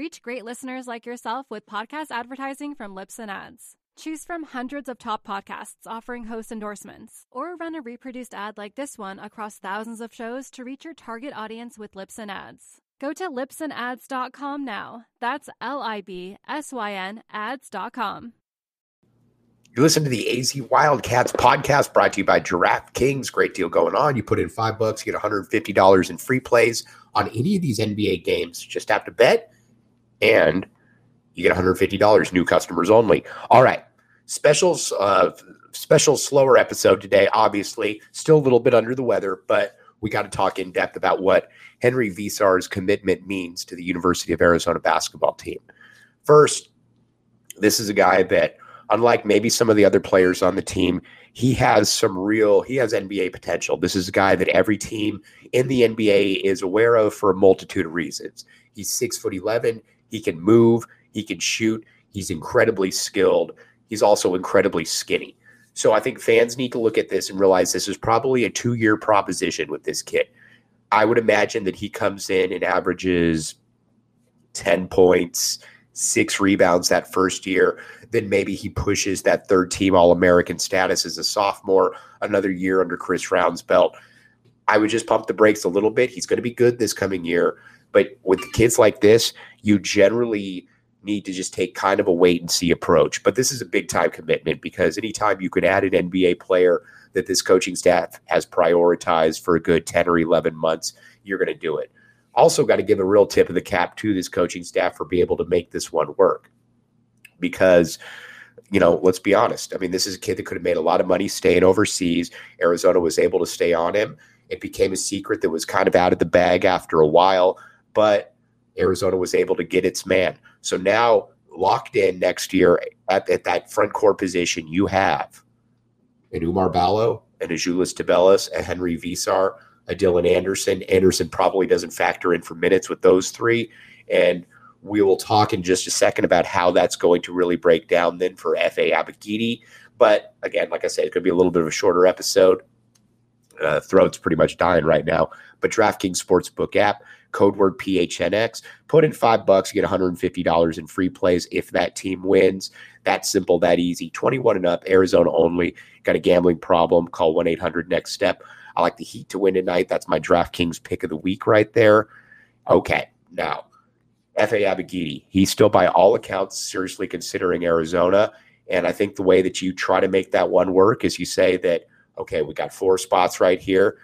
Reach great listeners like yourself with podcast advertising from Libsyn Ads. Choose from hundreds of top podcasts offering host endorsements, or run a reproduced ad like this one across thousands of shows to reach your target audience with Libsyn Ads. Go to libsynads.com now. That's L I B S Y N ads.com. You listen to the AZ Wildcats podcast brought to you by DraftKings. Great deal going on. You put in five bucks, you get $150 in free plays on any of these NBA games. Just have to bet, and you get $150 new customers only. All right. Specials, uh, special slower episode today. Obviously, still a little bit under the weather, but we got to talk in depth about what Henri Veesaar's commitment means to the University of Arizona basketball team. First, this is a guy that – unlike maybe some of the other players on the team, he has some real he has NBA potential. This is a guy that every team in the NBA is aware of for a multitude of reasons. He's six foot eleven. He can move. He can shoot. He's incredibly skilled. He's also incredibly skinny. So I think fans need to look at this and realize this is probably a two year proposition with this kid. I would imagine that he comes in and averages 10 points, six rebounds that first year then maybe he pushes that third team All American status as a sophomore, another year under Chris Round's belt. I would just pump the brakes a little bit. He's going to be good this coming year. But with kids like this, you generally need to just take kind of a wait and see approach. But this is a big time commitment because anytime you can add an NBA player that this coaching staff has prioritized for a good 10 or 11 months, you're going to do it. Also, got to give a real tip of the cap to this coaching staff for being able to make this one work because you know, let's be honest. I mean, this is a kid that could have made a lot of money staying overseas. Arizona was able to stay on him. It became a secret that was kind of out of the bag after a while, but Arizona was able to get its man. So now, locked in next year at, at that front court position, you have an Oumar Ballo, and a Azuolas Tubelis, a Henri Veesaar, a Dylan Anderson. Anderson probably doesn't factor in for minutes with those three. And we will talk in just a second about how that's going to really break down then for Efe Abogidi. But again, like I said, it could be a little bit of a shorter episode. Uh, throat's pretty much dying right now. But DraftKings Sportsbook app, code word PHNX, put in five bucks, you get $150 in free plays if that team wins. That simple, that easy. 21 and up, Arizona only. Got a gambling problem? Call 1 800 Next Step. I like the Heat to win tonight. That's my DraftKings pick of the week right there. Okay, now Efe Abogidi. He's still, by all accounts, seriously considering Arizona. And I think the way that you try to make that one work is you say that, okay, we got four spots right here.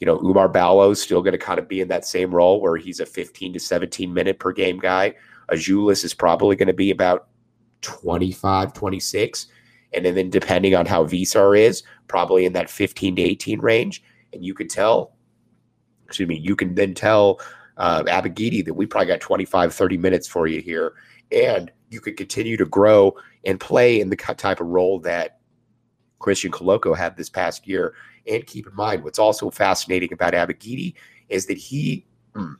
You know, Oumar Ballo is still going to kind of be in that same role where he's a 15 to 17 minute per game guy. Azuolas is probably going to be about 25, 26. And then, depending on how Veesaar is, probably in that 15 to 18 range. And you could tell, excuse me, you can then tell uh, Abogidi that we probably got 25, 30 minutes for you here. And you could continue to grow and play in the type of role that Christian Koloko had this past year. And keep in mind, what's also fascinating about Abogidi is that he mm,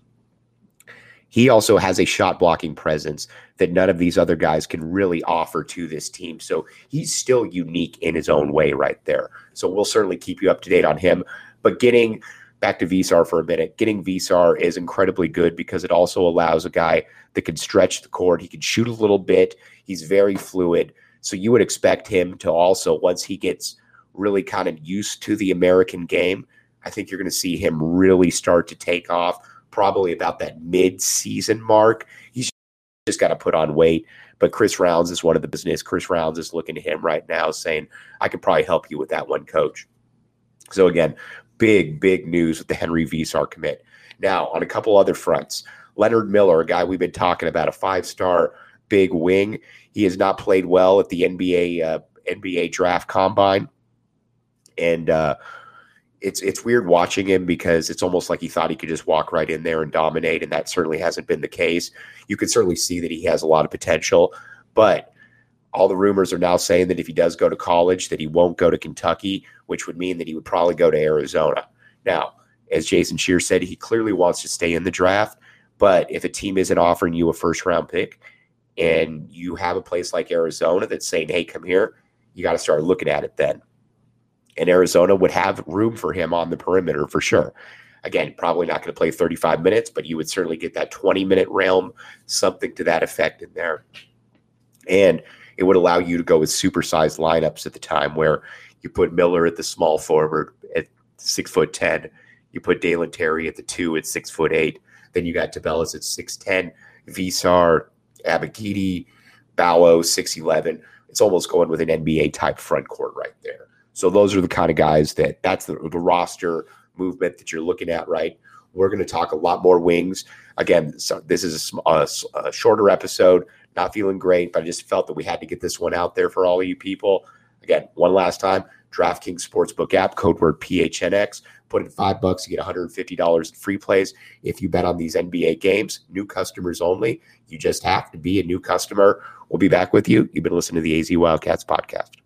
he also has a shot blocking presence that none of these other guys can really offer to this team. So he's still unique in his own way right there. So we'll certainly keep you up to date on him. But getting back to Veesaar for a minute. Getting Veesaar is incredibly good because it also allows a guy that can stretch the court. He can shoot a little bit. He's very fluid. So you would expect him to also, once he gets really kind of used to the American game, I think you're going to see him really start to take off probably about that mid-season mark. He's just got to put on weight. But Chris Rounds is one of the business. Chris Rounds is looking to him right now saying, I could probably help you with that one, coach. So again, big, big news with the Henri Veesaar commit. Now, on a couple other fronts, Leonard Miller, a guy we've been talking about, a five star big wing. He has not played well at the NBA uh, NBA draft combine, and uh, it's it's weird watching him because it's almost like he thought he could just walk right in there and dominate, and that certainly hasn't been the case. You can certainly see that he has a lot of potential, but all the rumors are now saying that if he does go to college, that he won't go to Kentucky, which would mean that he would probably go to Arizona. Now, as Jason Scheer said, he clearly wants to stay in the draft. But if a team isn't offering you a first round pick and you have a place like Arizona that's saying, hey, come here, you got to start looking at it then. And Arizona would have room for him on the perimeter for sure. Again, probably not going to play 35 minutes, but you would certainly get that 20 minute realm, something to that effect in there. And it would allow you to go with supersized lineups at the time where you put Miller at the small forward at six foot 10. You put Dalen Terry at the two at six foot eight. Then you got Tubelis at 6'10, Veesaar, Abogidi, Ballo, 6'11. It's almost going with an NBA type front court right there. So those are the kind of guys that that's the, the roster movement that you're looking at, right? We're going to talk a lot more wings. Again, so this is a, a, a, shorter episode. Not feeling great, but I just felt that we had to get this one out there for all of you people. Again, one last time DraftKings Sportsbook app, code word PHNX. Put in five bucks, you get $150 in free plays. If you bet on these NBA games, new customers only. You just have to be a new customer. We'll be back with you. You've been listening to the AZ Wildcats podcast.